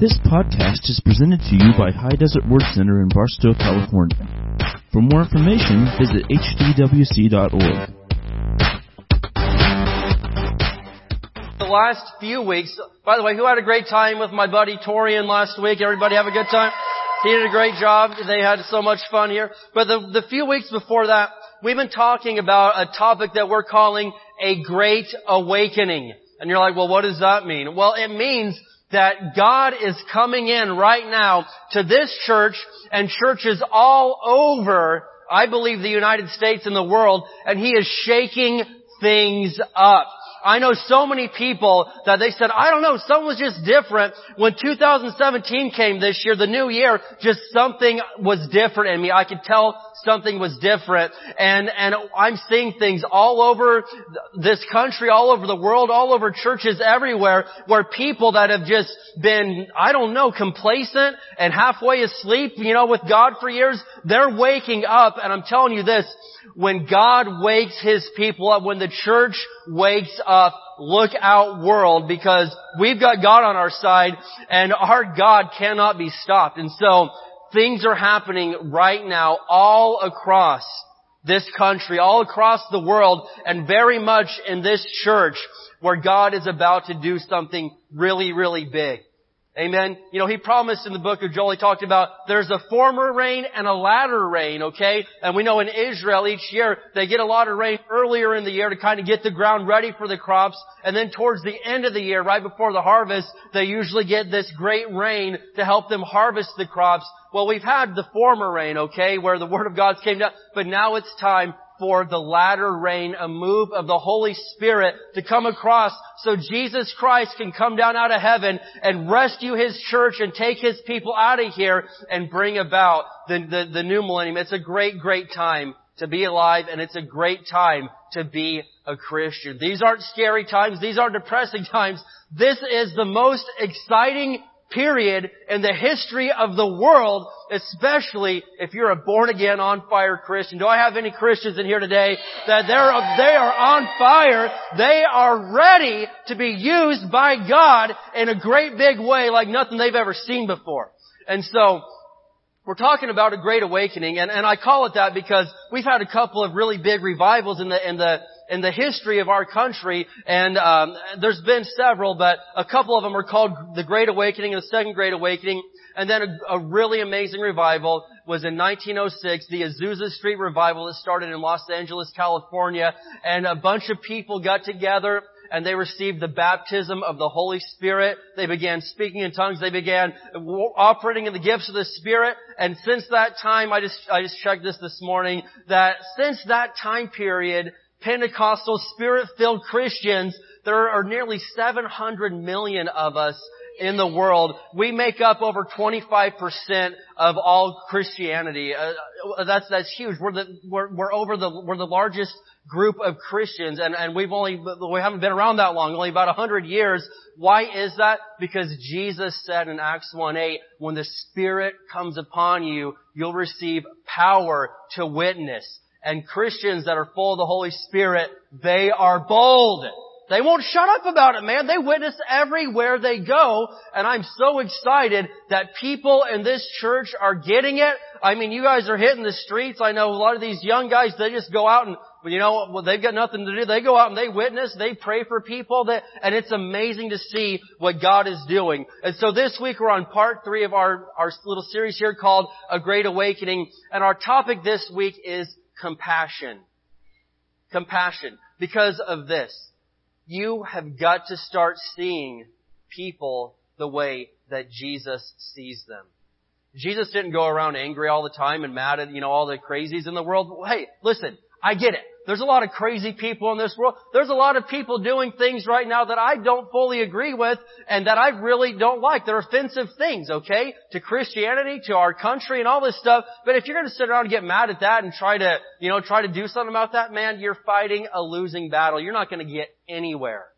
This podcast is presented to you by High Desert Word Center in Barstow, California. For more information, visit hdwc.org. The last few weeks, by the way, who had a great time with my buddy Torian last week? Everybody have a good time? He did a great job. They had so much fun here. But the, the few weeks before that, we've been talking about a topic that we're calling a great awakening. And you're like, well, what does that mean? Well, it means that God is coming in right now to this church and churches all over, I believe, the United States and the world, and He is shaking things up. I know so many people that they said, I don't know, something was just different. When 2017 came this year, the new year, just something was different in me. I could tell something was different. And, and I'm seeing things all over this country, all over the world, all over churches everywhere where people that have just been, I don't know, complacent and halfway asleep, you know, with God for years, they're waking up and I'm telling you this, when God wakes His people up, when the church wakes up, look out world because we've got God on our side and our God cannot be stopped. And so things are happening right now all across this country, all across the world, and very much in this church where God is about to do something really, really big. Amen. You know, he promised in the book of Joel, he talked about there's a former rain and a latter rain, okay? And we know in Israel each year they get a lot of rain earlier in the year to kind of get the ground ready for the crops. And then towards the end of the year, right before the harvest, they usually get this great rain to help them harvest the crops. Well, we've had the former rain, okay, where the Word of God came down, but now it's time for the latter rain, a move of the Holy Spirit to come across so Jesus Christ can come down out of heaven and rescue His church and take His people out of here and bring about the, the, the new millennium. It's a great, great time to be alive and it's a great time to be a Christian. These aren't scary times. These aren't depressing times. This is the most exciting period in the history of the world, especially if you're a born again on fire Christian. Do I have any Christians in here today that they're, they are on fire? They are ready to be used by God in a great big way like nothing they've ever seen before. And so, we're talking about a great awakening, and, and I call it that because we've had a couple of really big revivals in the in the in the history of our country, and um, there's been several, but a couple of them are called the Great Awakening and the Second Great Awakening. And then a, a really amazing revival was in 1906, the Azusa Street Revival that started in Los Angeles, California, and a bunch of people got together and they received the baptism of the Holy Spirit. They began speaking in tongues. They began operating in the gifts of the Spirit. And since that time, I just, I just checked this this morning, that since that time period, Pentecostal Spirit-filled Christians, there are nearly 700 million of us in the world. We make up over 25% of all Christianity. Uh, that's, that's huge. We're the, we're, we're over the, we're the largest group of Christians and, and we've only, we haven't been around that long, only about 100 years. Why is that? Because Jesus said in Acts 1-8, when the Spirit comes upon you, you'll receive power to witness. And Christians that are full of the Holy Spirit, they are bold. They won't shut up about it, man. They witness everywhere they go. And I'm so excited that people in this church are getting it. I mean, you guys are hitting the streets. I know a lot of these young guys, they just go out and, you know, well, they've got nothing to do. They go out and they witness, they pray for people that, and it's amazing to see what God is doing. And so this week we're on part three of our, our little series here called A Great Awakening. And our topic this week is compassion. Compassion. Because of this. You have got to start seeing people the way that Jesus sees them. Jesus didn't go around angry all the time and mad at, you know, all the crazies in the world. Hey, listen, I get it. There's a lot of crazy people in this world. There's a lot of people doing things right now that I don't fully agree with and that I really don't like. They're offensive things, okay? To Christianity, to our country and all this stuff. But if you're gonna sit around and get mad at that and try to, you know, try to do something about that, man, you're fighting a losing battle. You're not gonna get anywhere.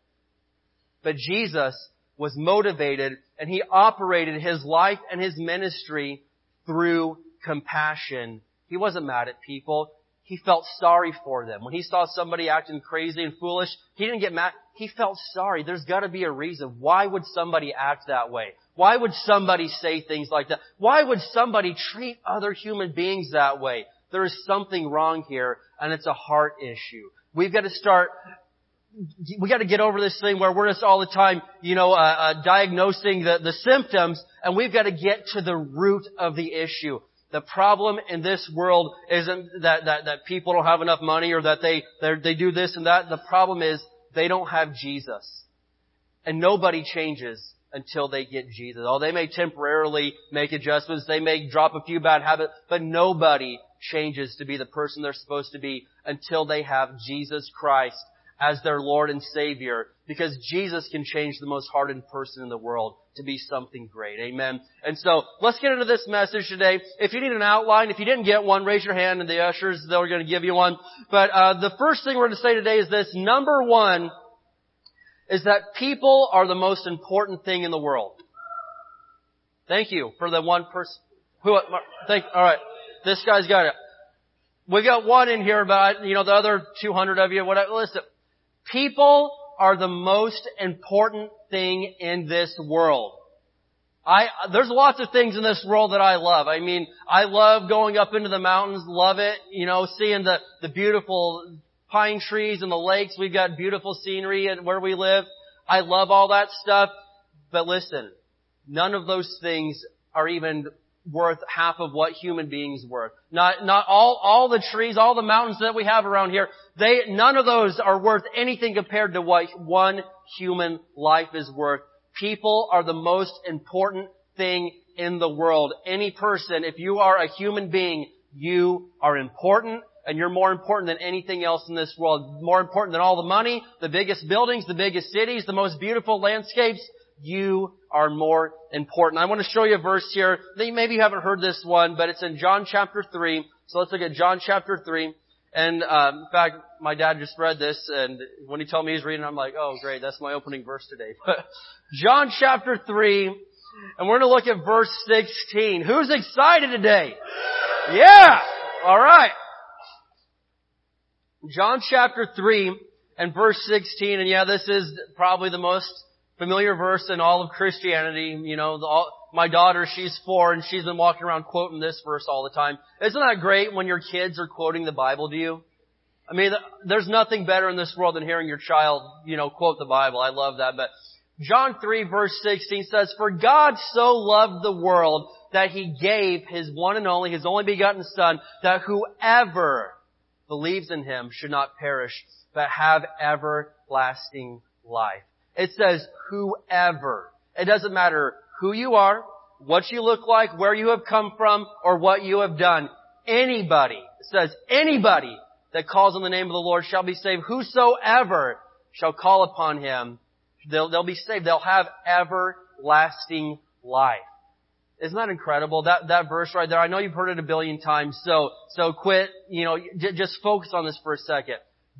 But Jesus was motivated and he operated his life and his ministry through compassion. He wasn't mad at people. He felt sorry for them. When he saw somebody acting crazy and foolish, he didn't get mad. He felt sorry. There's gotta be a reason. Why would somebody act that way? Why would somebody say things like that? Why would somebody treat other human beings that way? There is something wrong here, and it's a heart issue. We've got to start we got to get over this thing where we're just all the time, you know, uh, uh, diagnosing the, the symptoms, and we've got to get to the root of the issue. The problem in this world isn't that, that, that people don't have enough money or that they, they do this and that. The problem is they don't have Jesus. And nobody changes until they get Jesus. Oh, they may temporarily make adjustments. They may drop a few bad habits, but nobody changes to be the person they're supposed to be until they have Jesus Christ as their Lord and Savior because Jesus can change the most hardened person in the world to be something great. Amen. And so let's get into this message today. If you need an outline, if you didn't get one, raise your hand and the ushers, they're going to give you one. But uh, the first thing we're going to say today is this. Number one is that people are the most important thing in the world. Thank you for the one person. Who? Thank. All right. This guy's got it. We got one in here, but you know the other 200 of you. Whatever. Listen. People are the most important thing in this world. I, there's lots of things in this world that I love. I mean, I love going up into the mountains, love it, you know, seeing the, the beautiful pine trees and the lakes. We've got beautiful scenery where we live. I love all that stuff. But listen, none of those things are even worth half of what human beings worth. Not, not all, all the trees, all the mountains that we have around here, they, none of those are worth anything compared to what one human life is worth. People are the most important thing in the world. Any person, if you are a human being, you are important and you're more important than anything else in this world. More important than all the money, the biggest buildings, the biggest cities, the most beautiful landscapes. You are more important. I want to show you a verse here. Maybe you haven't heard this one, but it's in John chapter 3. So let's look at John chapter 3. And um, in fact, my dad just read this, and when he told me he's reading, I'm like, oh great, that's my opening verse today. But John chapter 3, and we're going to look at verse 16. Who's excited today? Yeah! Alright. John chapter 3 and verse 16, and yeah, this is probably the most familiar verse in all of Christianity. You know, the, all, my daughter, she's four and she's been walking around quoting this verse all the time. Isn't that great when your kids are quoting the Bible to you? I mean, there's nothing better in this world than hearing your child, you know, quote the Bible. I love that. But John 3 verse 16 says, For God so loved the world that He gave His one and only, His only begotten Son, that whoever believes in Him should not perish, but have everlasting life. It says whoever. It doesn't matter who you are, what you look like, where you have come from, or what you have done. Anybody, says anybody that calls on the name of the Lord shall be saved. Whosoever shall call upon Him, they'll, they'll be saved. They'll have everlasting life. Isn't that incredible? That, that verse right there. I know you've heard it a billion times, so, so quit, you know, j- just focus on this for a second.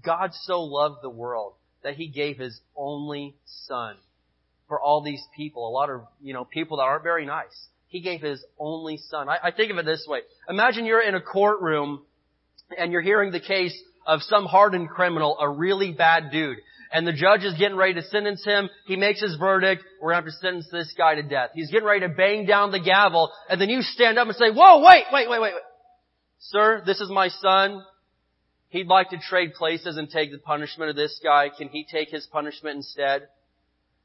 God so loved the world that He gave His only Son for all these people, a lot of, you know, people that aren't very nice. He gave His only Son. I, I think of it this way. Imagine you're in a courtroom and you're hearing the case of some hardened criminal, a really bad dude. And the judge is getting ready to sentence him. He makes his verdict. We're going to have to sentence this guy to death. He's getting ready to bang down the gavel. And then you stand up and say, whoa, wait, wait, wait, wait. Wait. Sir, this is my son. He'd like to trade places and take the punishment of this guy. Can he take his punishment instead?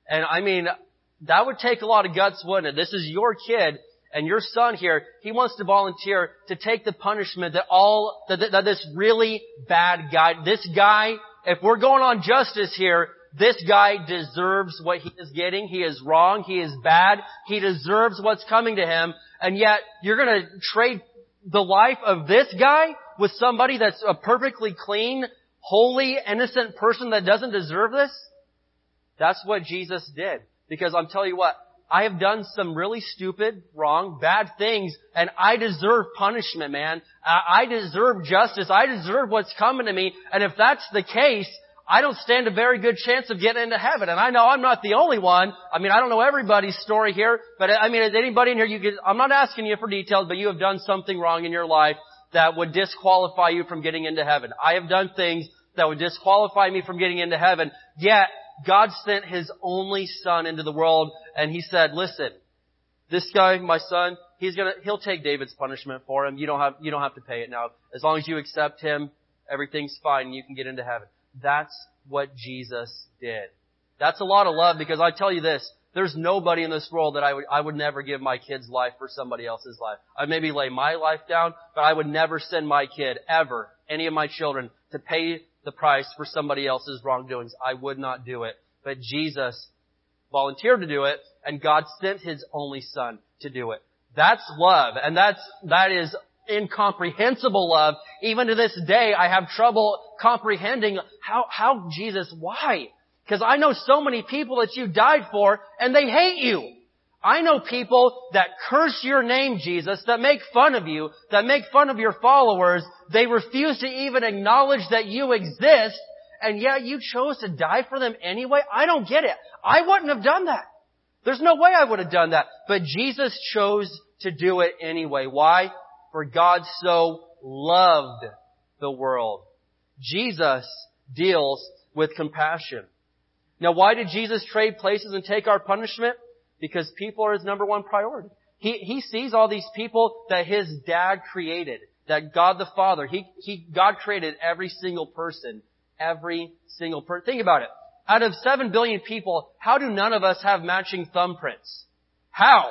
And I mean, that would take a lot of guts, wouldn't it? This is your kid and your son here. He wants to volunteer to take the punishment that all, that, that this really bad guy, this guy, if we're going on justice here, this guy deserves what he is getting. He is wrong. He is bad. He deserves what's coming to him. And yet, you're gonna trade the life of this guy with somebody that's a perfectly clean, holy, innocent person that doesn't deserve this? That's what Jesus did. Because I'm telling you what, I have done some really stupid, wrong, bad things, and I deserve punishment, man. I deserve justice. I deserve what's coming to me. And if that's the case, I don't stand a very good chance of getting into heaven. And I know I'm not the only one. I mean, I don't know everybody's story here, but I mean, is anybody in here, you get, I'm not asking you for details, but you have done something wrong in your life that would disqualify you from getting into heaven. I have done things that would disqualify me from getting into heaven. Yet, God sent His only Son into the world and He said, listen, this guy, my son, he's gonna, he'll take David's punishment for him. You don't have, you don't have to pay it now. As long as you accept him, everything's fine and you can get into heaven. That's what Jesus did. That's a lot of love because I tell you this, there's nobody in this world that I would, I would never give my kid's life for somebody else's life. I'd maybe lay my life down, but I would never send my kid, ever, any of my children, to pay the price for somebody else's wrongdoings. I would not do it. But Jesus volunteered to do it, and God sent His only Son to do it. That's love, and that's, that is incomprehensible love. Even to this day, I have trouble comprehending how, how Jesus, why? Because I know so many people that you died for, and they hate you. I know people that curse your name, Jesus, that make fun of you, that make fun of your followers. They refuse to even acknowledge that you exist, and yet you chose to die for them anyway? I don't get it. I wouldn't have done that. There's no way I would have done that. But Jesus chose to do it anyway. Why? For God so loved the world. Jesus deals with compassion. Now why did Jesus trade places and take our punishment? Because people are his number one priority. He, he sees all these people that his dad created, that God the Father, he, he, God created every single person, every single person. Think about it. Out of seven billion people, how do none of us have matching thumbprints? How?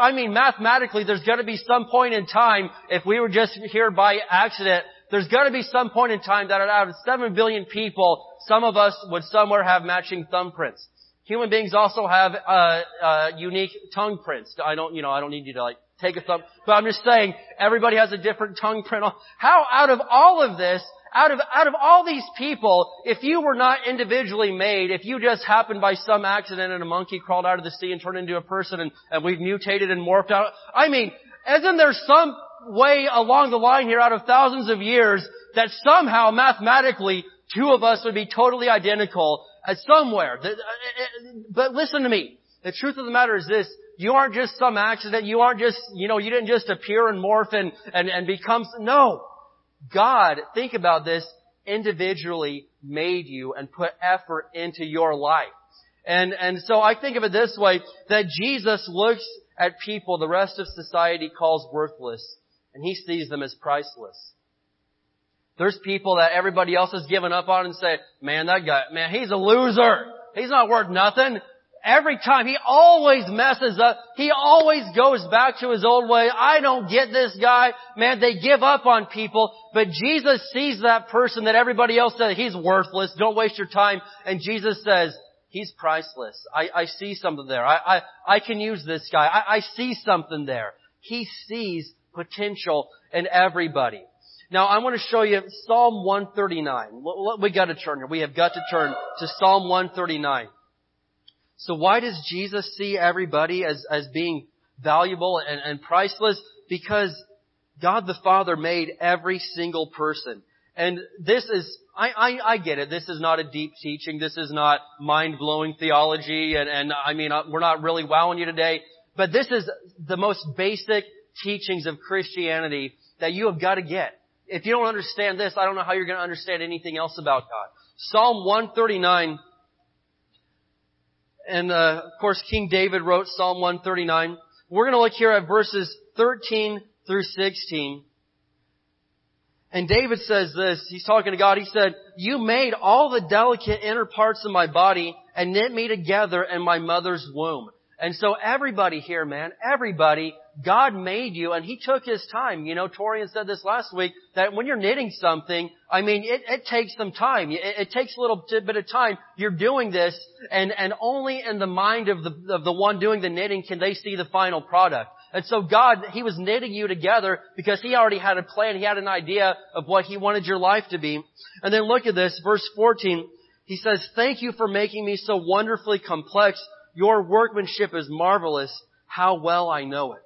I mean, mathematically, there's got to be some point in time, if we were just here by accident, there's got to be some point in time that out of seven billion people, some of us would somewhere have matching thumbprints. Human beings also have uh, uh, unique tongue prints. I don't, you know, I don't need you to like take a thumb, but I'm just saying everybody has a different tongue print. How out of all of this, out of out of all these people, if you were not individually made, if you just happened by some accident and a monkey crawled out of the sea and turned into a person and, and we've mutated and morphed out, I mean, isn't there some way along the line here out of thousands of years that somehow mathematically two of us would be totally identical somewhere. Uh, uh, but listen to me. The truth of the matter is this. You aren't just some accident. You aren't just, you know, you didn't just appear and morph and, and, and become, no. God, think about this, individually made you and put effort into your life. And, and so I think of it this way, that Jesus looks at people the rest of society calls worthless and he sees them as priceless. There's people that everybody else has given up on and say, man, that guy, man, he's a loser. He's not worth nothing. Every time, he always messes up. He always goes back to his old way. I don't get this guy. Man, they give up on people. But Jesus sees that person that everybody else says, he's worthless. Don't waste your time. And Jesus says, he's priceless. I, I see something there. I, I, I can use this guy. I, I see something there. He sees potential in everybody. Now I want to show you Psalm 139. We got to turn here. We have got to turn to Psalm 139. So why does Jesus see everybody as, as being valuable and, and priceless? Because God the Father made every single person. And this is, I, I, I get it. This is not a deep teaching. This is not mind-blowing theology. And, and I mean, uh, we're not really wowing you today. But this is the most basic teachings of Christianity that you have got to get. If you don't understand this, I don't know how you're going to understand anything else about God. Psalm 139, and uh, of course King David wrote Psalm 139. We're going to look here at verses 13 through 16. And David says this, he's talking to God, he said, You made all the delicate inner parts of my body and knit me together in my mother's womb. And so everybody here, man, everybody, God made you and He took His time. You know, Torian said this last week, that when you're knitting something, I mean, it, it takes some time. It, it, takes a little bit of time. You're doing this and, and only in the mind of the, of the one doing the knitting can they see the final product. And so God, He was knitting you together because He already had a plan. He had an idea of what He wanted your life to be. And then look at this, verse 14. He says, thank you for making me so wonderfully complex your workmanship is marvelous. How well I know it.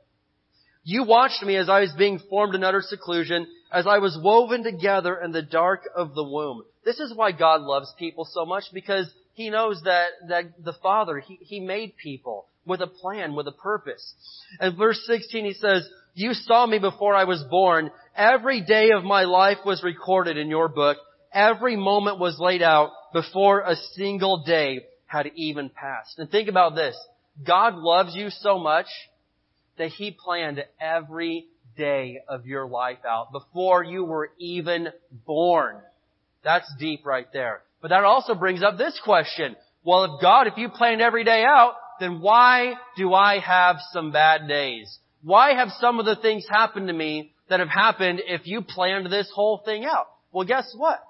You watched me as I was being formed in utter seclusion, as I was woven together in the dark of the womb. This is why God loves people so much because He knows that, that the Father, he, he made people with a plan, with a purpose. And verse 16 He says, You saw me before I was born Every day of my life was recorded in your book. Every moment was laid out before a single day had even passed. And think about this. God loves you so much that He planned every day of your life out before you were even born. That's deep right there. But that also brings up this question. Well, if God, if you planned every day out, then why do I have some bad days? Why have some of the things happened to me that have happened if you planned this whole thing out? Well, guess what?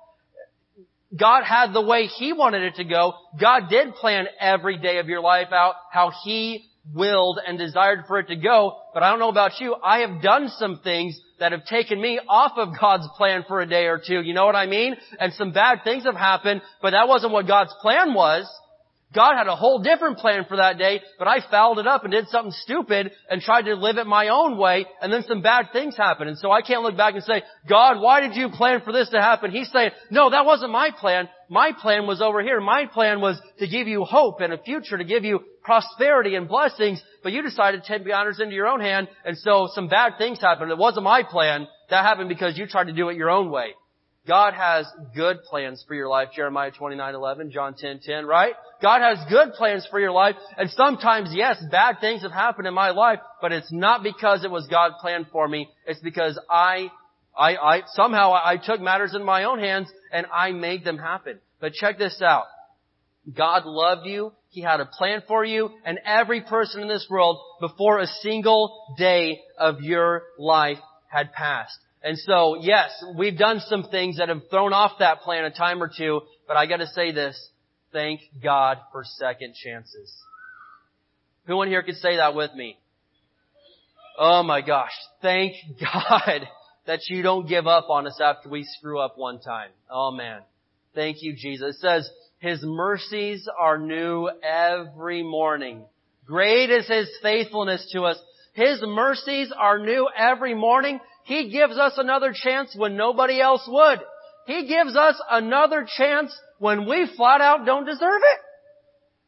God had the way He wanted it to go. God did plan every day of your life out how He willed and desired for it to go. But I don't know about you. I have done some things that have taken me off of God's plan for a day or two. You know what I mean? And some bad things have happened, but that wasn't what God's plan was. God had a whole different plan for that day, but I fouled it up and did something stupid and tried to live it my own way, and then some bad things happened. And so I can't look back and say, God, why did you plan for this to happen? He's saying, no, that wasn't my plan. My plan was over here. My plan was to give you hope and a future, to give you prosperity and blessings, but you decided to take matters into your own hand, and so some bad things happened. It wasn't my plan. That happened because you tried to do it your own way. God has good plans for your life. Jeremiah 29:11, John 10:10, right? God has good plans for your life, and sometimes, yes, bad things have happened in my life, but it's not because it was God planned for me. It's because I, I, I somehow I took matters in my own hands and I made them happen. But check this out. God loved you. He had a plan for you and every person in this world before a single day of your life had passed. And so, yes, we've done some things that have thrown off that plan a time or two, but I gotta say this, thank God for second chances. Who in here could say that with me? Oh my gosh, thank God that you don't give up on us after we screw up one time. Oh man. Thank you, Jesus. It says, His mercies are new every morning. Great is His faithfulness to us. His mercies are new every morning. He gives us another chance when nobody else would. He gives us another chance when we flat out don't deserve it.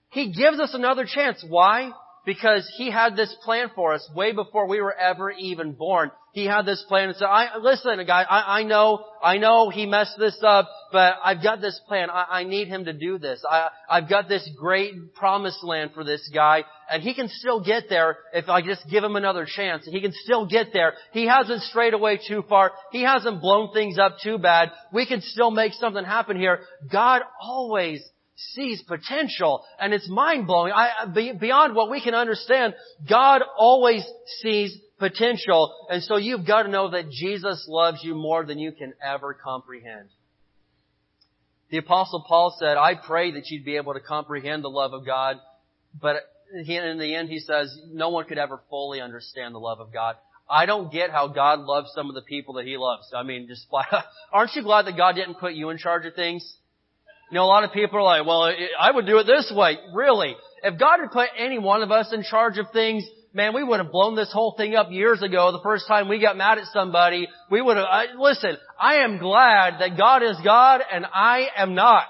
He gives us another chance. Why? Because He had this plan for us way before we were ever even born. He had this plan and said, I, listen, guy, I, I know, I know he messed this up, but I've got this plan. I, I need him to do this. I, I've got this great promised land for this guy, and he can still get there if I just give him another chance. He can still get there. He hasn't strayed away too far. He hasn't blown things up too bad. We can still make something happen here. God always sees potential and it's mind blowing. I, beyond what we can understand, God always sees potential. And so you've got to know that Jesus loves you more than you can ever comprehend. The apostle Paul said, I pray that you'd be able to comprehend the love of God, but in the end he says, no one could ever fully understand the love of God. I don't get how God loves some of the people that He loves. I mean, just aren't you glad that God didn't put you in charge of things? You know, a lot of people are like, well, I would do it this way. Really? If God had put any one of us in charge of things, man, we would have blown this whole thing up years ago. The first time we got mad at somebody, we would have, I, listen, I am glad that God is God and I am not.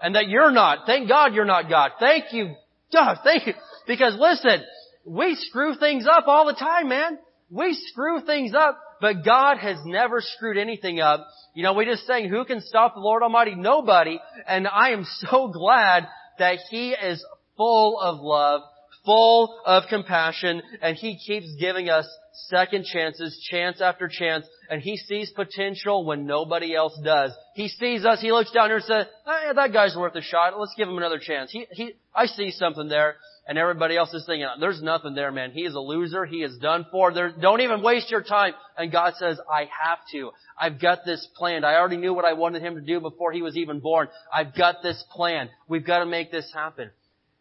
And that you're not. Thank God you're not God. Thank you. God, thank you. Because listen, we screw things up all the time, man. We screw things up, but God has never screwed anything up. You know, we just saying, who can stop the Lord Almighty? Nobody. And I am so glad that He is full of love, full of compassion, and He keeps giving us second chances, chance after chance, and He sees potential when nobody else does. He sees us, He looks down here and says, oh, that guy's worth a shot, let's give him another chance. He, he, I see something there and everybody else is thinking, there's nothing there, man. He is a loser. He is done for. There, don't even waste your time. And God says, I have to. I've got this planned. I already knew what I wanted him to do before he was even born. I've got this plan. We've got to make this happen.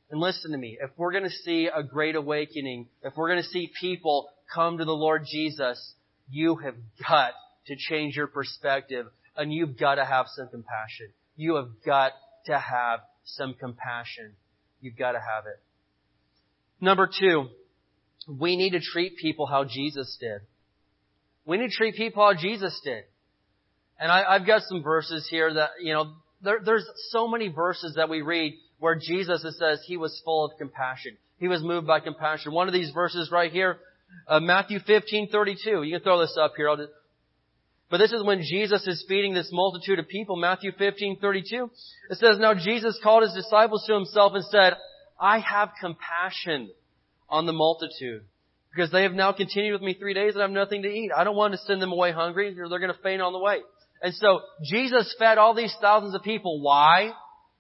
And listen to me. If we're going to see a great awakening, if we're going to see people come to the Lord Jesus, you have got to change your perspective and you've got to have some compassion. You have got to have some compassion. You've got to have it. Number two, we need to treat people how Jesus did. We need to treat people how Jesus did. And I, have got some verses here that, you know, there, there's so many verses that we read where Jesus, it says, he was full of compassion. He was moved by compassion. One of these verses right here, uh, Matthew 15, 32. You can throw this up here. Just, But this is when Jesus is feeding this multitude of people, Matthew 15, 32. It says, Now Jesus called his disciples to himself and said, I have compassion on the multitude because they have now continued with me three days and have nothing to eat. I don't want to send them away hungry or they're going to faint on the way. And so Jesus fed all these thousands of people. Why?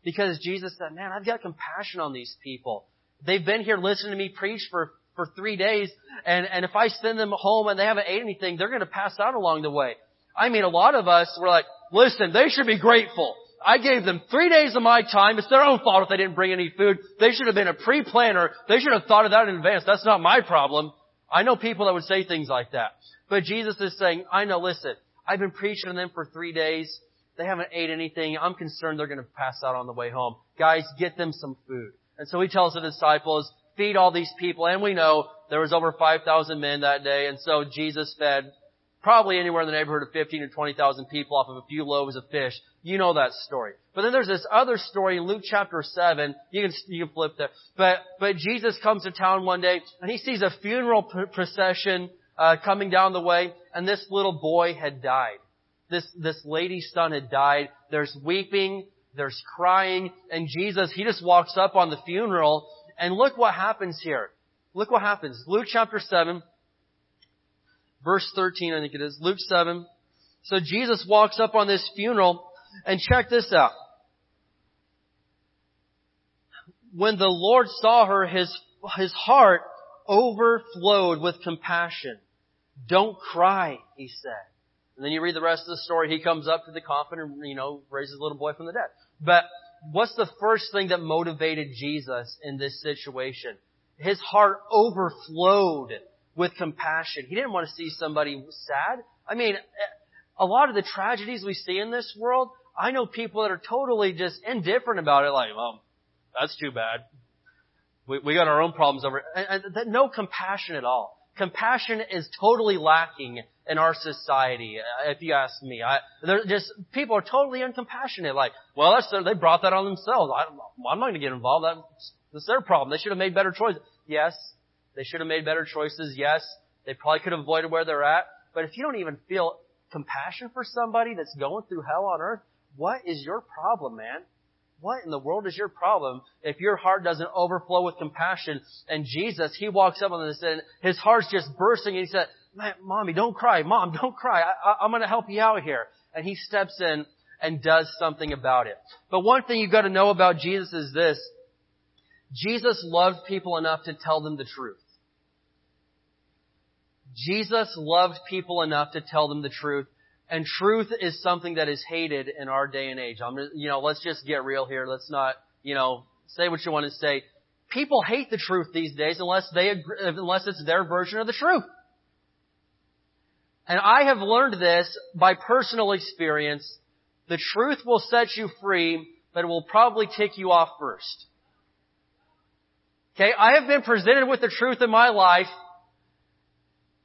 Because Jesus said, man, I've got compassion on these people. They've been here listening to me preach for, for three days and, and if I send them home and they haven't ate anything, they're going to pass out along the way. I mean, a lot of us were like, listen, they should be grateful. I gave them three days of my time. It's their own fault if they didn't bring any food. They should have been a pre-planner. They should have thought of that in advance. That's not my problem. I know people that would say things like that. But Jesus is saying, I know, listen, I've been preaching to them for three days. They haven't ate anything. I'm concerned they're going to pass out on the way home. Guys, get them some food. And so he tells the disciples, feed all these people. And we know there was over 5,000 men that day. And so Jesus fed probably anywhere in the neighborhood of 15 to 20,000 people off of a few loaves of fish. You know that story. But then there's this other story in Luke chapter 7. You can, you can flip there. But, but Jesus comes to town one day and he sees a funeral procession, uh, coming down the way and this little boy had died. This, this lady's son had died. There's weeping. There's crying. And Jesus, he just walks up on the funeral and look what happens here. Look what happens. Luke chapter 7, verse 13, I think it is, Luke 7. So Jesus walks up on this funeral, and check this out. When the Lord saw her, his, his heart overflowed with compassion. Don't cry, he said. And then you read the rest of the story. He comes up to the coffin and, you know, raises the little boy from the dead. But what's the first thing that motivated Jesus in this situation? His heart overflowed with compassion. He didn't want to see somebody sad. I mean, a lot of the tragedies we see in this world, I know people that are totally just indifferent about it, like, well, that's too bad. We, we got our own problems over, and, and no compassion at all. Compassion is totally lacking in our society, uh, if you ask me. I, they're just, people are totally uncompassionate, like, well, that's, their, they brought that on themselves. I, I'm not going to get involved. That's, that's their problem. They should have made better choices. Yes, they should have made better choices. Yes, they probably could have avoided where they're at. But if you don't even feel compassion for somebody that's going through hell on earth, what is your problem, man? What in the world is your problem if your heart doesn't overflow with compassion? And Jesus, He walks up on this and His heart's just bursting and He said, Mommy, don't cry. Mom, don't cry. I, I, I'm going to help you out here. And He steps in and does something about it. But one thing you've got to know about Jesus is this. Jesus loved people enough to tell them the truth. Jesus loved people enough to tell them the truth. And truth is something that is hated in our day and age. I'm you know, let's just get real here. Let's not, you know, say what you want to say. People hate the truth these days unless they agree, unless it's their version of the truth. And I have learned this by personal experience. The truth will set you free, but it will probably tick you off first. Okay, I have been presented with the truth in my life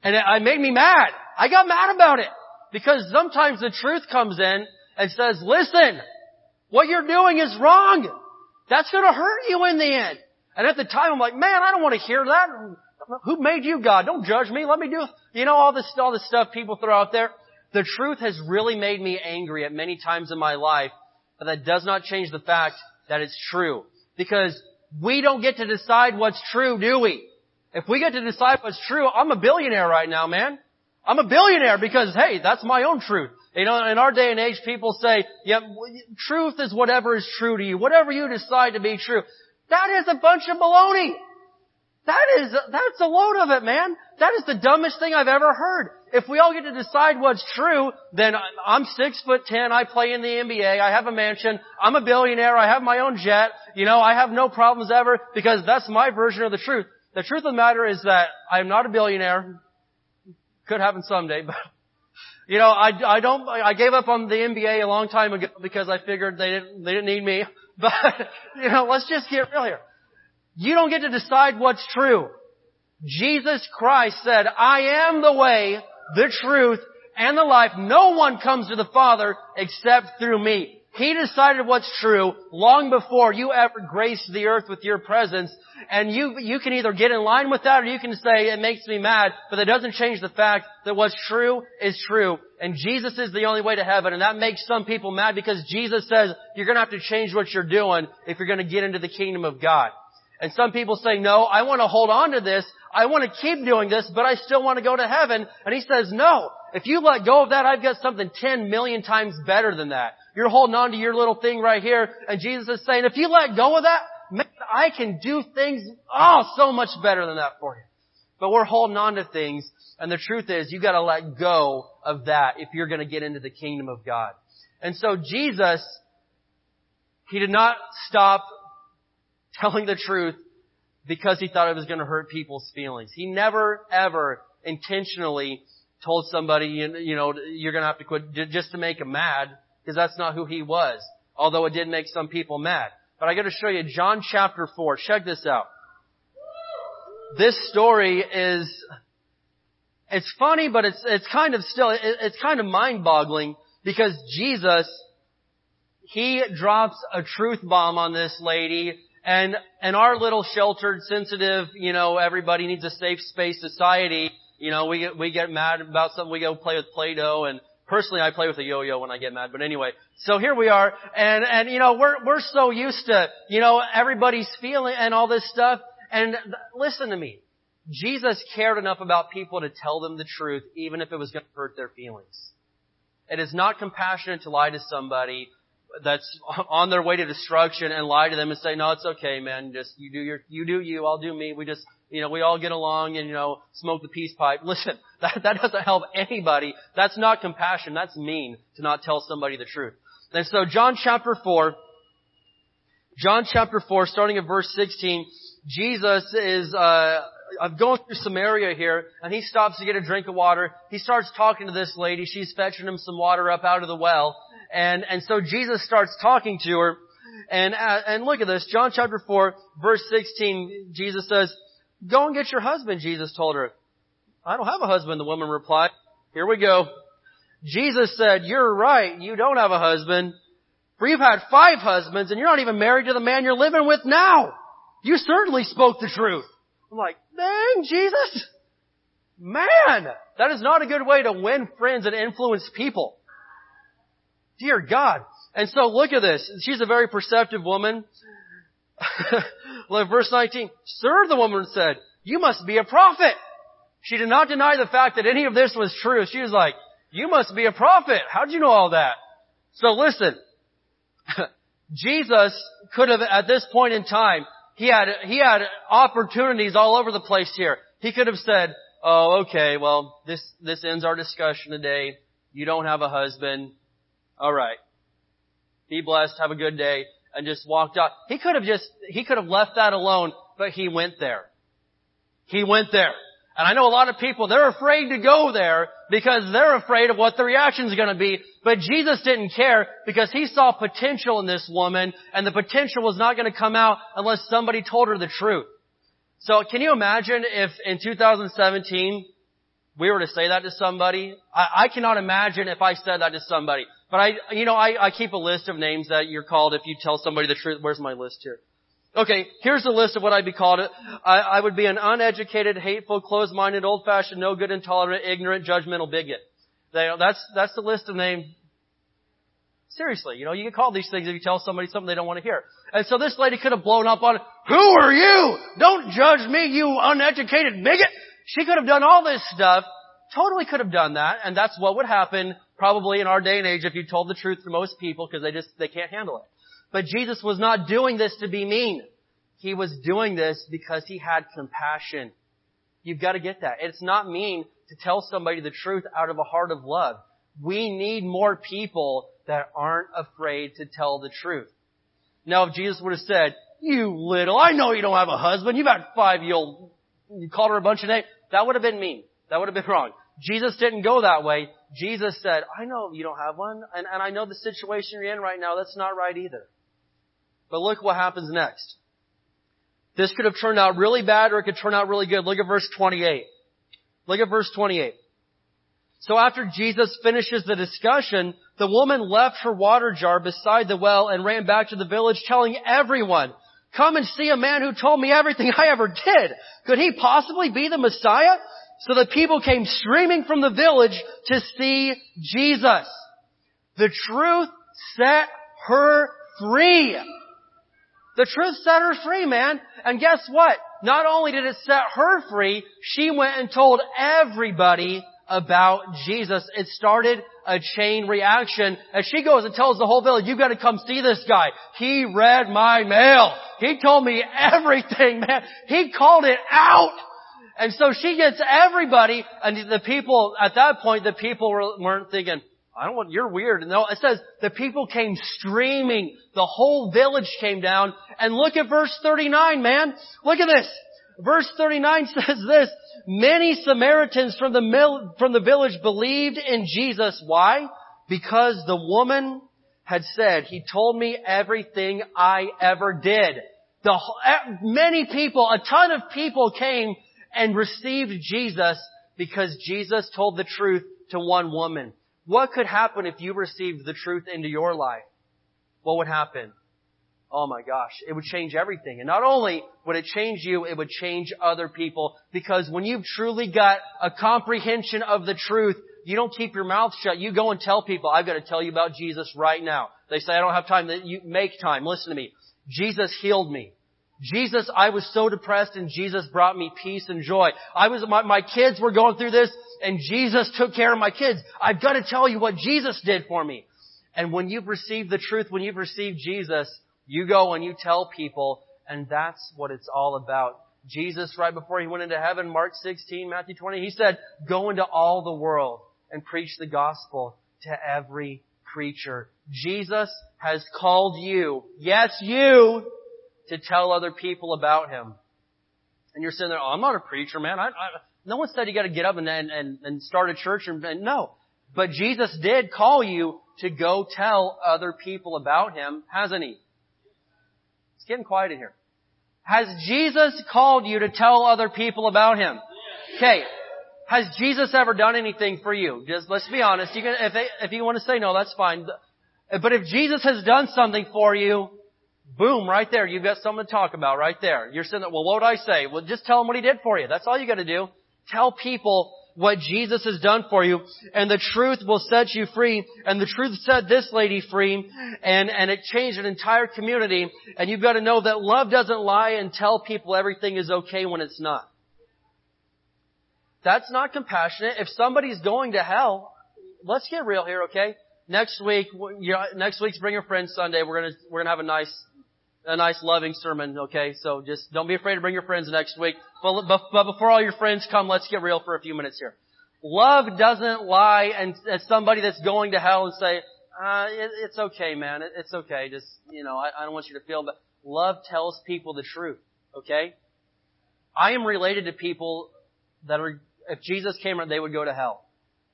and it, it made me mad. I got mad about it. Because sometimes the truth comes in and says, listen, what you're doing is wrong. That's gonna hurt you in the end. And at the time I'm like, man, I don't want to hear that. Who made you God? Don't judge me. Let me do, you know, all this, all this stuff people throw out there. The truth has really made me angry at many times in my life, but that does not change the fact that it's true. Because we don't get to decide what's true, do we? If we get to decide what's true, I'm a billionaire right now, man. I'm a billionaire because, hey, that's my own truth. You know, in our day and age, people say, yeah, truth is whatever is true to you. Whatever you decide to be true. That is a bunch of baloney. That is, that's a load of it, man. That is the dumbest thing I've ever heard. If we all get to decide what's true, then I'm six foot ten, I play in the NBA, I have a mansion, I'm a billionaire, I have my own jet, you know, I have no problems ever, because that's my version of the truth. The truth of the matter is that I'm not a billionaire. Could happen someday, but you know, I, I don't, I gave up on the NBA a long time ago because I figured they didn't, they didn't need me. But, you know, let's just get real here. You don't get to decide what's true. Jesus Christ said, I am the way, the truth, and the life. No one comes to the Father except through me. He decided what's true long before you ever graced the earth with your presence. And you, you can either get in line with that or you can say, it makes me mad, but that doesn't change the fact that what's true is true. And Jesus is the only way to heaven. And that makes some people mad because Jesus says you're gonna have to change what you're doing if you're gonna get into the kingdom of God. And some people say, no, I want to hold on to this. I want to keep doing this, but I still want to go to heaven. And he says, no. If you let go of that, I've got something 10 million times better than that. You're holding on to your little thing right here, and Jesus is saying, if you let go of that, man, I can do things, oh, so much better than that for you. But we're holding on to things, and the truth is, you gotta let go of that if you're gonna get into the kingdom of God. And so Jesus, He did not stop telling the truth because He thought it was gonna hurt people's feelings. He never, ever intentionally told somebody, you know, you're gonna have to quit just to make them mad because that's not who he was. Although it did make some people mad. But I gotta show you John chapter 4. Check this out. This story is, it's funny, but it's, it's kind of still, it's kind of mind-boggling because Jesus, he drops a truth bomb on this lady and, and our little sheltered, sensitive, you know, everybody needs a safe space society, you know, we get, we get mad about something, we go play with Play-Doh and Personally, I play with a yo-yo when I get mad, but anyway. So here we are, and, and, you know, we're, we're so used to, you know, everybody's feeling and all this stuff. And th- listen to me. Jesus cared enough about people to tell them the truth, even if it was going to hurt their feelings. It is not compassionate to lie to somebody that's on their way to destruction and lie to them and say, no, it's okay, man. Just, you do your, you do you, I'll do me. We just, you know, we all get along and, you know, smoke the peace pipe. Listen, that, that doesn't help anybody. That's not compassion. That's mean to not tell somebody the truth. And so John chapter 4, John chapter 4, starting at verse 16, Jesus is, uh, I'm gone through Samaria here, and he stops to get a drink of water. He starts talking to this lady. She's fetching him some water up out of the well. And, and so Jesus starts talking to her. And, uh, and look at this. John chapter 4, verse 16, Jesus says, Go and get your husband, Jesus told her. I don't have a husband, the woman replied. Here we go. Jesus said, you're right, you don't have a husband. For you've had five husbands and you're not even married to the man you're living with now. You certainly spoke the truth. I'm like, dang, Jesus. Man, that is not a good way to win friends and influence people. Dear God. And so look at this. She's a very perceptive woman. Verse 19, Sir, the woman said, you must be a prophet. She did not deny the fact that any of this was true. She was like, you must be a prophet. How'd you know all that? So listen, Jesus could have, at this point in time, he had, he had opportunities all over the place here. He could have said, oh, okay, well, this, this ends our discussion today. You don't have a husband. Alright. Be blessed. Have a good day and just walked out. He could have just, he could have left that alone, but he went there. He went there. And I know a lot of people, they're afraid to go there because they're afraid of what the reaction is going to be. But Jesus didn't care because he saw potential in this woman and the potential was not going to come out unless somebody told her the truth. So can you imagine if in 2017 we were to say that to somebody? I, I cannot imagine if I said that to somebody. But I, you know, I, I keep a list of names that you're called if you tell somebody the truth. Where's my list here? Okay, here's the list of what I'd be called. I, I would be an uneducated, hateful, closed-minded, old-fashioned, no good, intolerant, ignorant, judgmental bigot. They, that's, that's the list of names. Seriously, you know, you get called these things if you tell somebody something they don't want to hear. And so this lady could have blown up on, who are you? Don't judge me, you uneducated bigot! She could have done all this stuff, totally could have done that, and that's what would happen probably in our day and age if you told the truth to most people because they just, they can't handle it. But Jesus was not doing this to be mean. He was doing this because he had compassion. You've got to get that. It's not mean to tell somebody the truth out of a heart of love. We need more people that aren't afraid to tell the truth. Now if Jesus would have said, you little, I know you don't have a husband, you've had five, you'll, you called her a bunch of names, that would have been mean. That would have been wrong. Jesus didn't go that way. Jesus said, I know you don't have one, and, and I know the situation you're in right now, that's not right either. But look what happens next. This could have turned out really bad or it could turn out really good. Look at verse 28. Look at verse 28. So after Jesus finishes the discussion, the woman left her water jar beside the well and ran back to the village telling everyone, come and see a man who told me everything I ever did. Could he possibly be the Messiah? So the people came streaming from the village to see Jesus. The truth set her free. The truth set her free, man. And guess what? Not only did it set her free, she went and told everybody about Jesus. It started a chain reaction. and she goes and tells the whole village, you've got to come see this guy. He read my mail. He told me everything, man. He called it out. And so she gets everybody, and the people, at that point, the people weren't thinking, I don't want, you're weird. And no, it says the people came streaming. The whole village came down. And look at verse 39, man. Look at this. Verse 39 says this, many Samaritans from the, from the village believed in Jesus. Why? Because the woman had said, he told me everything I ever did. The, many people, a ton of people came and received Jesus because Jesus told the truth to one woman. What could happen if you received the truth into your life? What would happen? Oh my gosh, it would change everything. And not only would it change you, it would change other people because when you've truly got a comprehension of the truth, you don't keep your mouth shut. You go and tell people, I've got to tell you about Jesus right now. They say, I don't have time. You make time. Listen to me. Jesus healed me. Jesus, I was so depressed and Jesus brought me peace and joy. I was, my, my kids were going through this and Jesus took care of my kids. I've got to tell you what Jesus did for me. And when you've received the truth, when you've received Jesus, you go and you tell people and that's what it's all about. Jesus, right before he went into heaven, Mark 16, Matthew 20, he said, go into all the world and preach the gospel to every creature. Jesus has called you, yes you, to tell other people about Him. And you're sitting there, oh, I'm not a preacher, man. I, I, no one said you got to get up and, and, and start a church. And, and no. But Jesus did call you to go tell other people about Him, hasn't He? It's getting quiet in here. Has Jesus called you to tell other people about Him? Okay. Has Jesus ever done anything for you? Just let's be honest. You can, if, if you want to say no, that's fine. But if Jesus has done something for you, Boom, right there. You've got something to talk about right there. You're saying, well, what would I say? Well, just tell them what he did for you. That's all you got to do. Tell people what Jesus has done for you, and the truth will set you free. And the truth set this lady free, and, and it changed an entire community. And you've got to know that love doesn't lie and tell people everything is okay when it's not. That's not compassionate. If somebody's going to hell, let's get real here, okay? Next week, next week's Bring Your Friends Sunday. We're gonna we're gonna have a nice a nice loving sermon, okay? So just don't be afraid to bring your friends next week. But, but before all your friends come, let's get real for a few minutes here. Love doesn't lie and as somebody that's going to hell and say, uh, it, it's okay, man. It, it's okay. Just, you know, I, I don't want you to feel, but love tells people the truth, okay? I am related to people that are, if Jesus came, they would go to hell.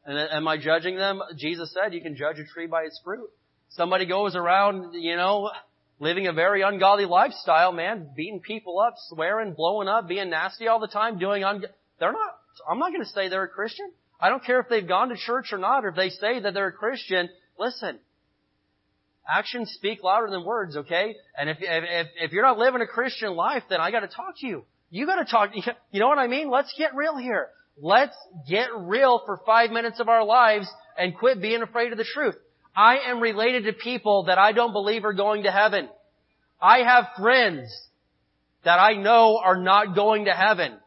And am I judging them? Jesus said you can judge a tree by its fruit. Somebody goes around, you know, living a very ungodly lifestyle, man, beating people up, swearing, blowing up, being nasty all the time, doing un- they're not, I'm not going to say they're a Christian. I don't care if they've gone to church or not, or if they say that they're a Christian. Listen, actions speak louder than words, okay? And if, if, if you're not living a Christian life, then I gotta talk to you. You gotta talk, you know what I mean? Let's get real here. Let's get real for five minutes of our lives and quit being afraid of the truth. I am related to people that I don't believe are going to heaven. I have friends that I know are not going to heaven.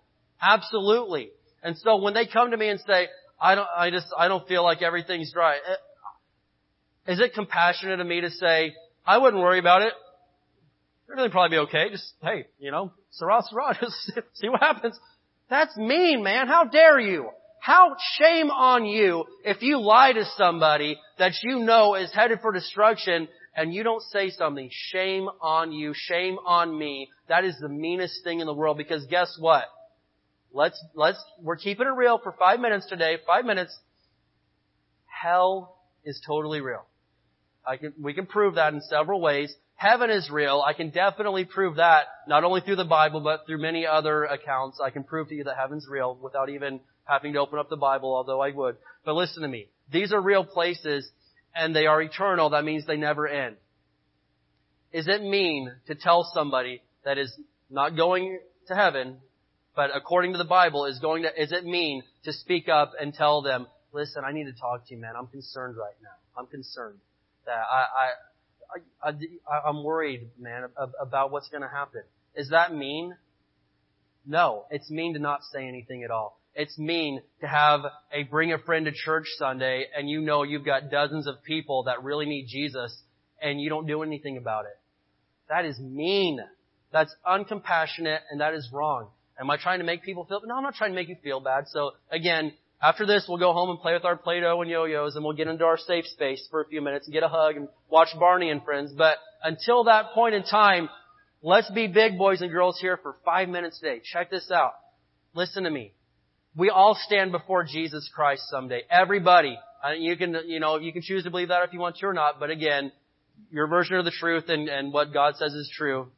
Absolutely. And so when they come to me and say, I don't, I just, I don't feel like everything's right. Eh, is it compassionate of me to say, I wouldn't worry about it. Everything probably be okay. Just, hey, you know, Sarah, Sarah, just see what happens. That's mean, man. How dare you? How shame on you if you lie to somebody that you know is headed for destruction and you don't say something. Shame on you. Shame on me. That is the meanest thing in the world because guess what? Let's, let's, we're keeping it real for five minutes today. Five minutes. Hell is totally real. I can, we can prove that in several ways. Heaven is real. I can definitely prove that, not only through the Bible, but through many other accounts. I can prove to you that heaven's real without even having to open up the Bible, although I would. But listen to me. These are real places and they are eternal. That means they never end. Is it mean to tell somebody that is not going to heaven, but according to the Bible is going to, is it mean to speak up and tell them, listen, I need to talk to you, man. I'm concerned right now. I'm concerned that I, I, I, I I'm worried, man, about what's going to happen. Is that mean? No, it's mean to not say anything at all. It's mean to have a bring a friend to church Sunday and you know you've got dozens of people that really need Jesus and you don't do anything about it. That is mean. That's uncompassionate and that is wrong. Am I trying to make people feel, no, I'm not trying to make you feel bad. So again, after this, we'll go home and play with our Play-Doh and yo-yos and we'll get into our safe space for a few minutes and get a hug and watch Barney and Friends. But until that point in time, let's be big boys and girls here for five minutes today. Check this out. Listen to me. We all stand before Jesus Christ someday. Everybody. Uh, you can, you know, you can choose to believe that if you want to or not, but again, your version of the truth and, and what God says is true.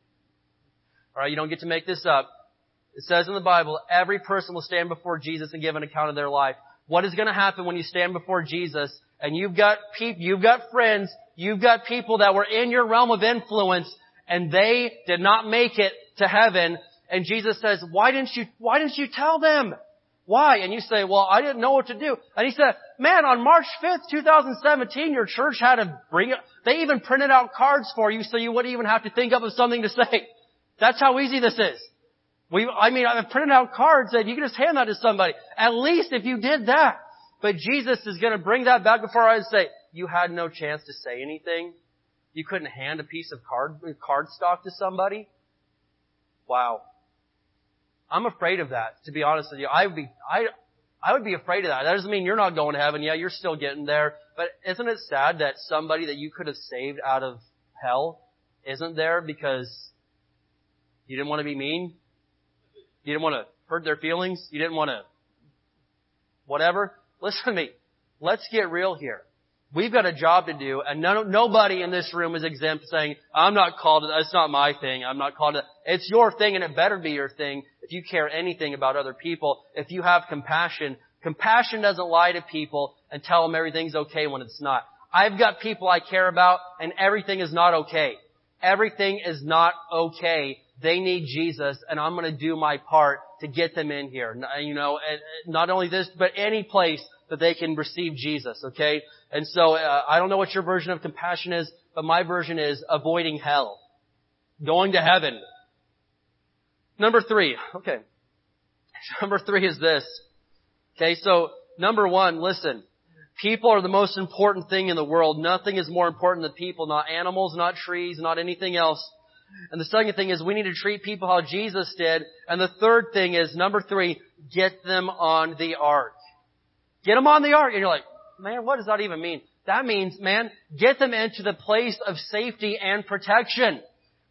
Alright, you don't get to make this up. It says in the Bible, every person will stand before Jesus and give an account of their life. What is going to happen when you stand before Jesus and you've got people, you've got friends, you've got people that were in your realm of influence and they did not make it to heaven and Jesus says, why didn't you, why didn't you tell them? Why? And you say, well, I didn't know what to do. And he said, man, on March 5th, 2017, your church had to bring it. They even printed out cards for you so you wouldn't even have to think up of something to say. That's how easy this is. We, I mean, I've printed out cards that you can just hand that to somebody. At least if you did that. But Jesus is going to bring that back before I say, you had no chance to say anything. You couldn't hand a piece of card, card stock to somebody. Wow. I'm afraid of that, to be honest with you. I would be, I, I would be afraid of that. That doesn't mean you're not going to heaven. Yeah, you're still getting there. But isn't it sad that somebody that you could have saved out of hell isn't there because you didn't want to be mean? You didn't want to hurt their feelings? You didn't want to whatever? Listen to me. Let's get real here. We've got a job to do, and no, nobody in this room is exempt saying, I'm not called to, it's not my thing, I'm not called to, it's your thing and it better be your thing if you care anything about other people, if you have compassion. Compassion doesn't lie to people and tell them everything's okay when it's not. I've got people I care about and everything is not okay. Everything is not okay. They need Jesus and I'm going to do my part to get them in here. You know, not only this, but any place that they can receive Jesus, okay? And so, uh, I don't know what your version of compassion is, but my version is avoiding hell. Going to heaven. Number three, okay. Number three is this. Okay, so number one, listen. People are the most important thing in the world. Nothing is more important than people, not animals, not trees, not anything else. And the second thing is we need to treat people how Jesus did. And the third thing is, number three, get them on the ark. Get them on the ark. And you're like, man, what does that even mean? That means, man, get them into the place of safety and protection.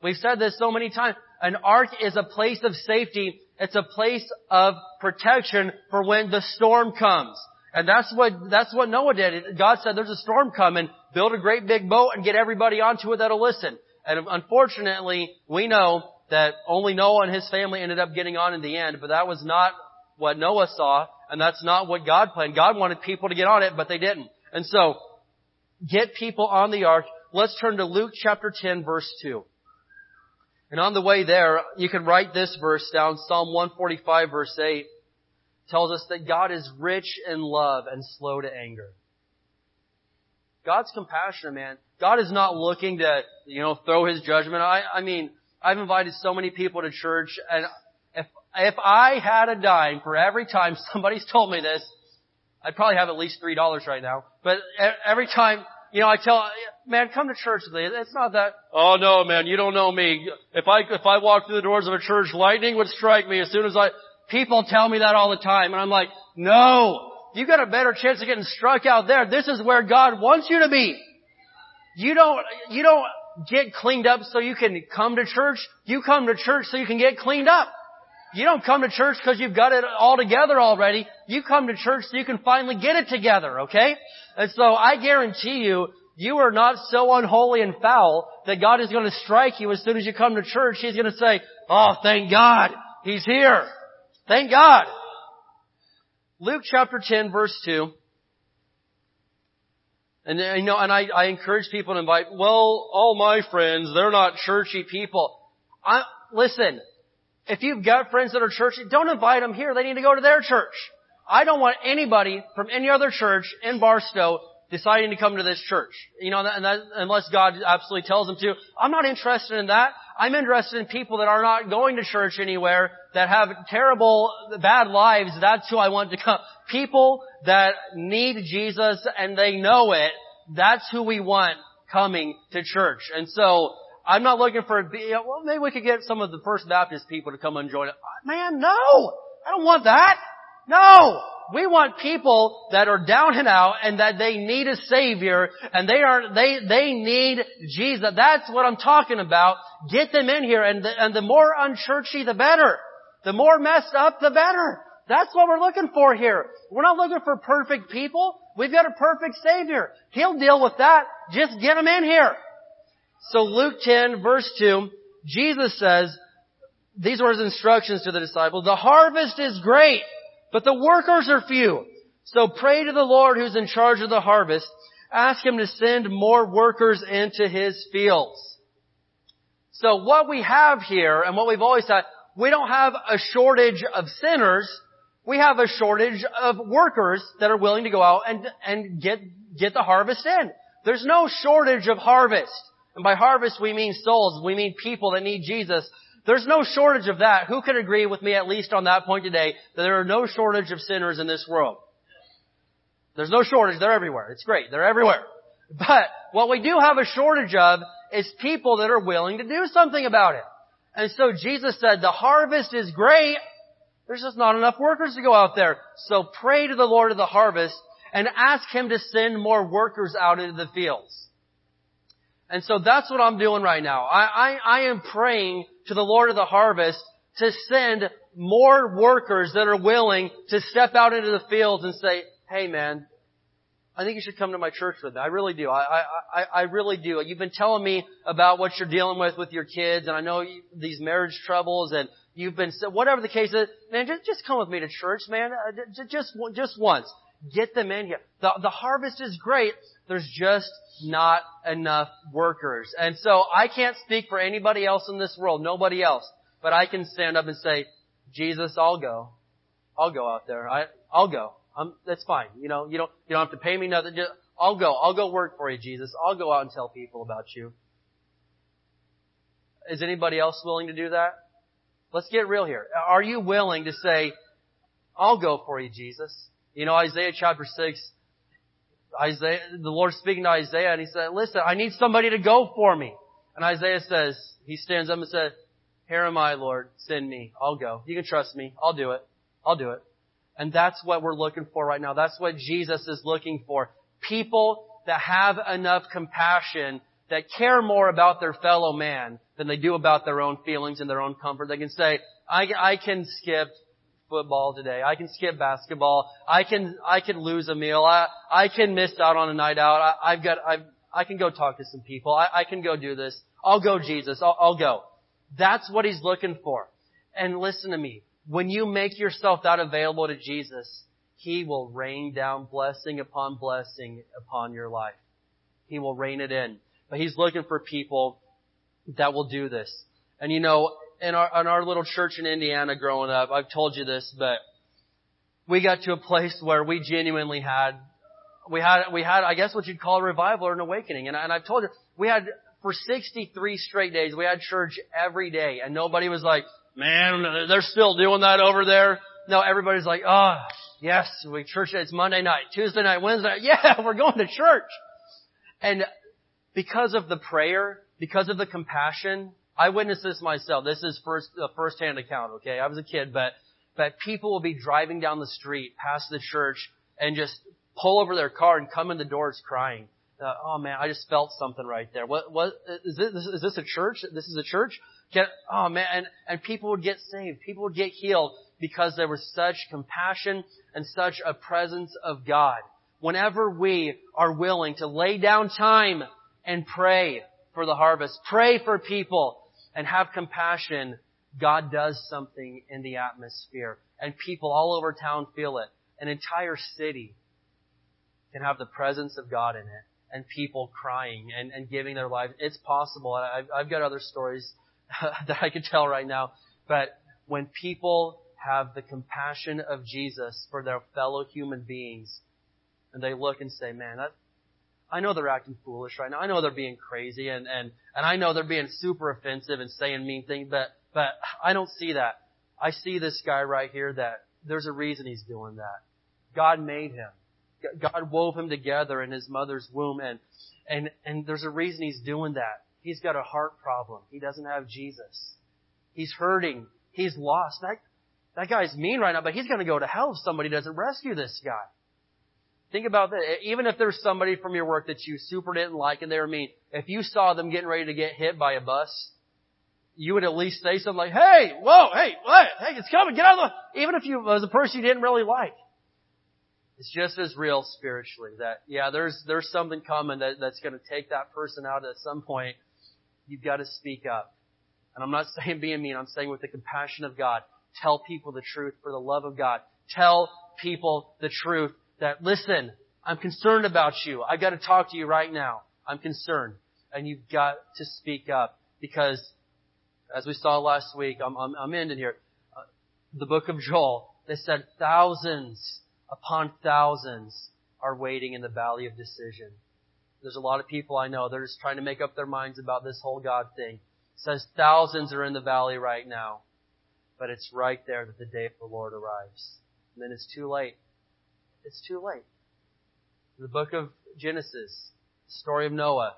We've said this so many times. An ark is a place of safety. It's a place of protection for when the storm comes. And that's what, that's what Noah did. God said there's a storm coming, build a great big boat and get everybody onto it that'll listen. And unfortunately, we know that only Noah and his family ended up getting on in the end, but that was not what Noah saw, and that's not what God planned. God wanted people to get on it, but they didn't. And so, get people on the ark. Let's turn to Luke chapter 10 verse 2. And on the way there, you can write this verse down, Psalm 145 verse 8 tells us that God is rich in love and slow to anger. God's compassionate, man. God is not looking to, you know, throw His judgment. I, I mean, I've invited so many people to church and if I had a dime for every time somebody's told me this, I'd probably have at least three dollars right now. But every time, you know, I tell, man, come to church me. It's not that, oh no, man, you don't know me. If I, if I walked through the doors of a church, lightning would strike me as soon as I, people tell me that all the time. And I'm like, no, you got a better chance of getting struck out there. This is where God wants you to be. You don't, you don't get cleaned up so you can come to church. You come to church so you can get cleaned up. You don't come to church because you've got it all together already. You come to church so you can finally get it together, okay? And so I guarantee you, you are not so unholy and foul that God is going to strike you as soon as you come to church. He's going to say, oh, thank God. He's here. Thank God. Luke chapter 10 verse 2. And uh, you know, and I, I encourage people to invite, well, all my friends, they're not churchy people. I, listen, if you've got friends that are churchy, don't invite them here. They need to go to their church. I don't want anybody from any other church in Barstow deciding to come to this church. You know, and that, unless God absolutely tells them to. I'm not interested in that. I'm interested in people that are not going to church anywhere, that have terrible, bad lives. That's who I want to come. People that need Jesus and they know it. That's who we want coming to church. And so, I'm not looking for, well, maybe we could get some of the First Baptist people to come and join it. Man, no! I don't want that! No! We want people that are down and out and that they need a Savior and they are, they, they need Jesus. That's what I'm talking about. Get them in here and the, and the more unchurchy the better. The more messed up the better. That's what we're looking for here. We're not looking for perfect people. We've got a perfect Savior. He'll deal with that. Just get them in here. So Luke 10 verse 2, Jesus says, these were his instructions to the disciples, the harvest is great, but the workers are few. So pray to the Lord who's in charge of the harvest. Ask Him to send more workers into His fields. So what we have here, and what we've always had, we don't have a shortage of sinners. We have a shortage of workers that are willing to go out and, and get, get the harvest in. There's no shortage of harvest. And by harvest we mean souls. We mean people that need Jesus. There's no shortage of that. Who can agree with me at least on that point today that there are no shortage of sinners in this world? There's no shortage. They're everywhere. It's great. They're everywhere. But what we do have a shortage of is people that are willing to do something about it. And so Jesus said, the harvest is great. There's just not enough workers to go out there. So pray to the Lord of the harvest and ask Him to send more workers out into the fields. And so that's what I'm doing right now. I, I, I am praying to the Lord of the harvest to send more workers that are willing to step out into the fields and say, hey man, I think you should come to my church with me. I really do. I, I, I really do. You've been telling me about what you're dealing with with your kids, and I know you, these marriage troubles, and you've been whatever the case is. Man, just just come with me to church, man. Uh, just just once, get them in here. The the harvest is great. There's just not enough workers. And so I can't speak for anybody else in this world, nobody else. But I can stand up and say, Jesus, I'll go. I'll go out there. I, I'll go. I'm, that's fine. You know, you don't, you don't have to pay me nothing. Just, I'll go. I'll go work for you, Jesus. I'll go out and tell people about you. Is anybody else willing to do that? Let's get real here. Are you willing to say, I'll go for you, Jesus? You know, Isaiah chapter 6, Isaiah, the Lord speaking to Isaiah and he said, listen, I need somebody to go for me. And Isaiah says, he stands up and says, here am I, Lord, send me. I'll go. You can trust me. I'll do it. I'll do it. And that's what we're looking for right now. That's what Jesus is looking for. People that have enough compassion, that care more about their fellow man than they do about their own feelings and their own comfort. They can say, I, I can skip football today. I can skip basketball. I can, I can lose a meal. I, I can miss out on a night out. I, I've got, I've, I can go talk to some people. I, I can go do this. I'll go Jesus. I'll, I'll go. That's what he's looking for. And listen to me. When you make yourself that available to Jesus, he will rain down blessing upon blessing upon your life. He will rain it in. But he's looking for people that will do this. And you know, in our, in our little church in Indiana growing up, I've told you this, but we got to a place where we genuinely had, we had, we had, I guess what you'd call a revival or an awakening. And, and I've told you, we had, for 63 straight days, we had church every day and nobody was like, man, they're still doing that over there. No, everybody's like, oh, yes, we church, it's Monday night, Tuesday night, Wednesday night. Yeah, we're going to church. And because of the prayer, because of the compassion, I witnessed this myself. This is first a first-hand account. Okay, I was a kid, but but people will be driving down the street past the church and just pull over their car and come in the doors crying. Uh, oh man, I just felt something right there. What what is this? Is this a church? This is a church? Get, oh man, and and people would get saved. People would get healed because there was such compassion and such a presence of God. Whenever we are willing to lay down time and pray for the harvest, pray for people, and have compassion, God does something in the atmosphere. And people all over town feel it. an entire city can have the presence of God in it and people crying and, and giving their lives. It's possible. I've, I've got other stories that I could tell right now. But when people have the compassion of Jesus for their fellow human beings, and they look and say, man, that, I know they're acting foolish right now. I know they're being crazy and, and, and I know they're being super offensive and saying mean things, but, but I don't see that. I see this guy right here that there's a reason he's doing that. God made him. God wove him together in his mother's womb and, and, and there's a reason he's doing that. He's got a heart problem. He doesn't have Jesus. He's hurting. He's lost. That, that guy's mean right now, but he's gonna go to hell if somebody doesn't rescue this guy. Think about that. Even if there's somebody from your work that you super didn't like and they were mean, if you saw them getting ready to get hit by a bus, you would at least say something like, hey, whoa, hey, what? Hey, it's coming, get out of the, even if you was a person you didn't really like. It's just as real spiritually that, yeah, there's, there's something coming that, that's gonna take that person out at some point. You've got to speak up. And I'm not saying being mean, I'm saying with the compassion of God. Tell people the truth for the love of God. Tell people the truth that, listen, I'm concerned about you. I gotta talk to you right now. I'm concerned. And you've got to speak up because as we saw last week, I'm, I'm, I'm ending here. Uh, the book of Joel, they said thousands upon thousands are waiting in the valley of decision. There's a lot of people I know, they're just trying to make up their minds about this whole God thing. It says thousands are in the valley right now. But it's right there that the day of the Lord arrives. And then it's too late. It's too late. The book of Genesis, the story of Noah,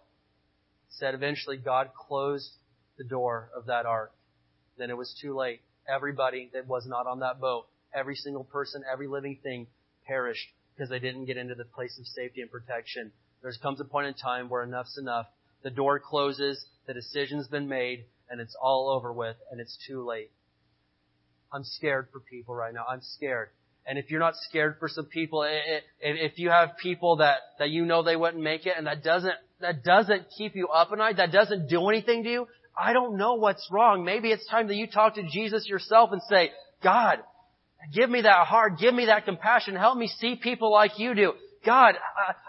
said eventually God closed the door of that ark. Then it was too late. Everybody that was not on that boat, every single person, every living thing perished because they didn't get into the place of safety and protection. There comes a point in time where enough's enough. The door closes, the decision's been made, and it's all over with, and it's too late. I'm scared for people right now. I'm scared. And if you're not scared for some people, eh, eh, if you have people that, that you know they wouldn't make it and that doesn't, that doesn't keep you up at night, that doesn't do anything to you, I don't know what's wrong. Maybe it's time that you talk to Jesus yourself and say, God, give me that heart, give me that compassion, help me see people like you do. God,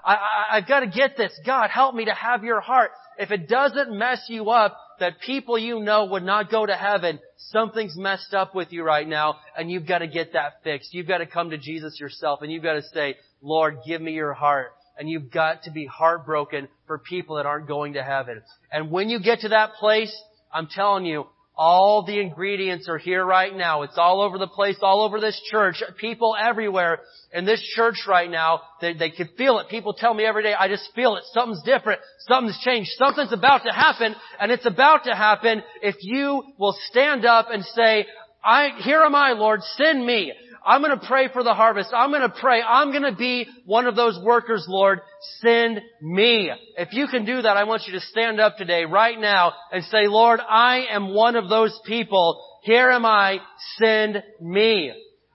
I, I, I've got to get this. God, help me to have your heart. If it doesn't mess you up, that people you know would not go to heaven, something's messed up with you right now, and you've got to get that fixed. You've got to come to Jesus yourself, and you've got to say, Lord, give me your heart and you've got to be heartbroken for people that aren't going to heaven. And when you get to that place, I'm telling you, all the ingredients are here right now. It's all over the place, all over this church. People everywhere in this church right now, they, they can feel it. People tell me every day, I just feel it. Something's different. Something's changed. Something's about to happen. And it's about to happen if you will stand up and say, I, here am I, Lord, send me. I'm going to pray for the harvest. I'm going to pray. I'm going to be one of those workers, Lord. Send me. If you can do that, I want you to stand up today, right now, and say, Lord, I am one of those people. Here am I. Send me.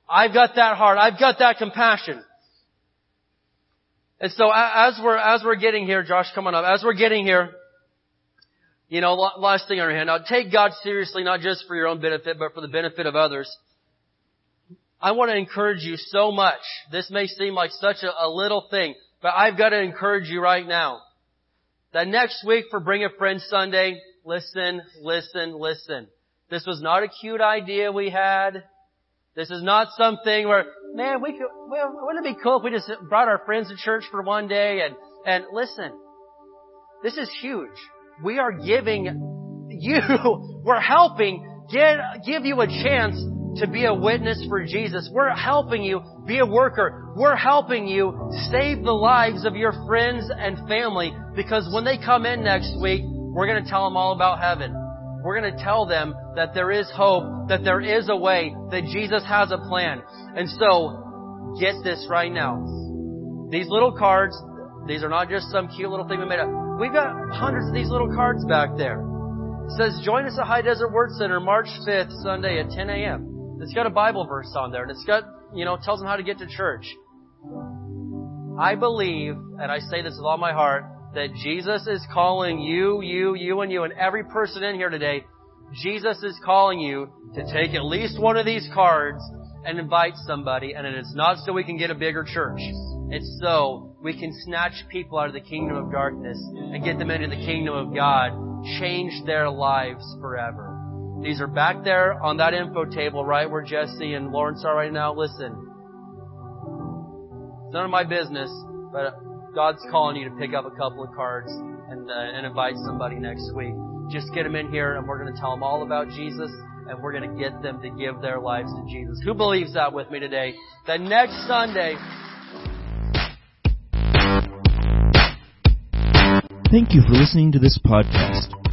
I've got that heart. I've got that compassion. And so as we're, as we're getting here, Josh, come on up. As we're getting here, you know, last thing on your hand. Now take God seriously, not just for your own benefit, but for the benefit of others. I want to encourage you so much. This may seem like such a, a little thing, but I've got to encourage you right now. That next week for Bring a Friend Sunday, listen, listen, listen. This was not a cute idea we had. This is not something where, man, we could, well, wouldn't it be cool if we just brought our friends to church for one day and, and listen. This is huge. We are giving you, we're helping get, give you a chance to be a witness for Jesus. We're helping you be a worker. We're helping you save the lives of your friends and family because when they come in next week, we're going to tell them all about heaven. We're going to tell them that there is hope, that there is a way, that Jesus has a plan. And so, get this right now. These little cards, these are not just some cute little thing we made up. We've got hundreds of these little cards back there. It says, join us at High Desert Word Center March 5th, Sunday at 10 a.m. It's got a Bible verse on there, and it's got, you know, tells them how to get to church. I believe, and I say this with all my heart, that Jesus is calling you, you, you, and you, and every person in here today, Jesus is calling you to take at least one of these cards and invite somebody, and it is not so we can get a bigger church. It's so we can snatch people out of the kingdom of darkness and get them into the kingdom of God, change their lives forever. These are back there on that info table right where Jesse and Lawrence are right now. Listen. It's none of my business, but God's calling you to pick up a couple of cards and, uh, and invite somebody next week. Just get them in here and we're going to tell them all about Jesus and we're going to get them to give their lives to Jesus. Who believes that with me today? That next Sunday, Thank you for listening to this podcast.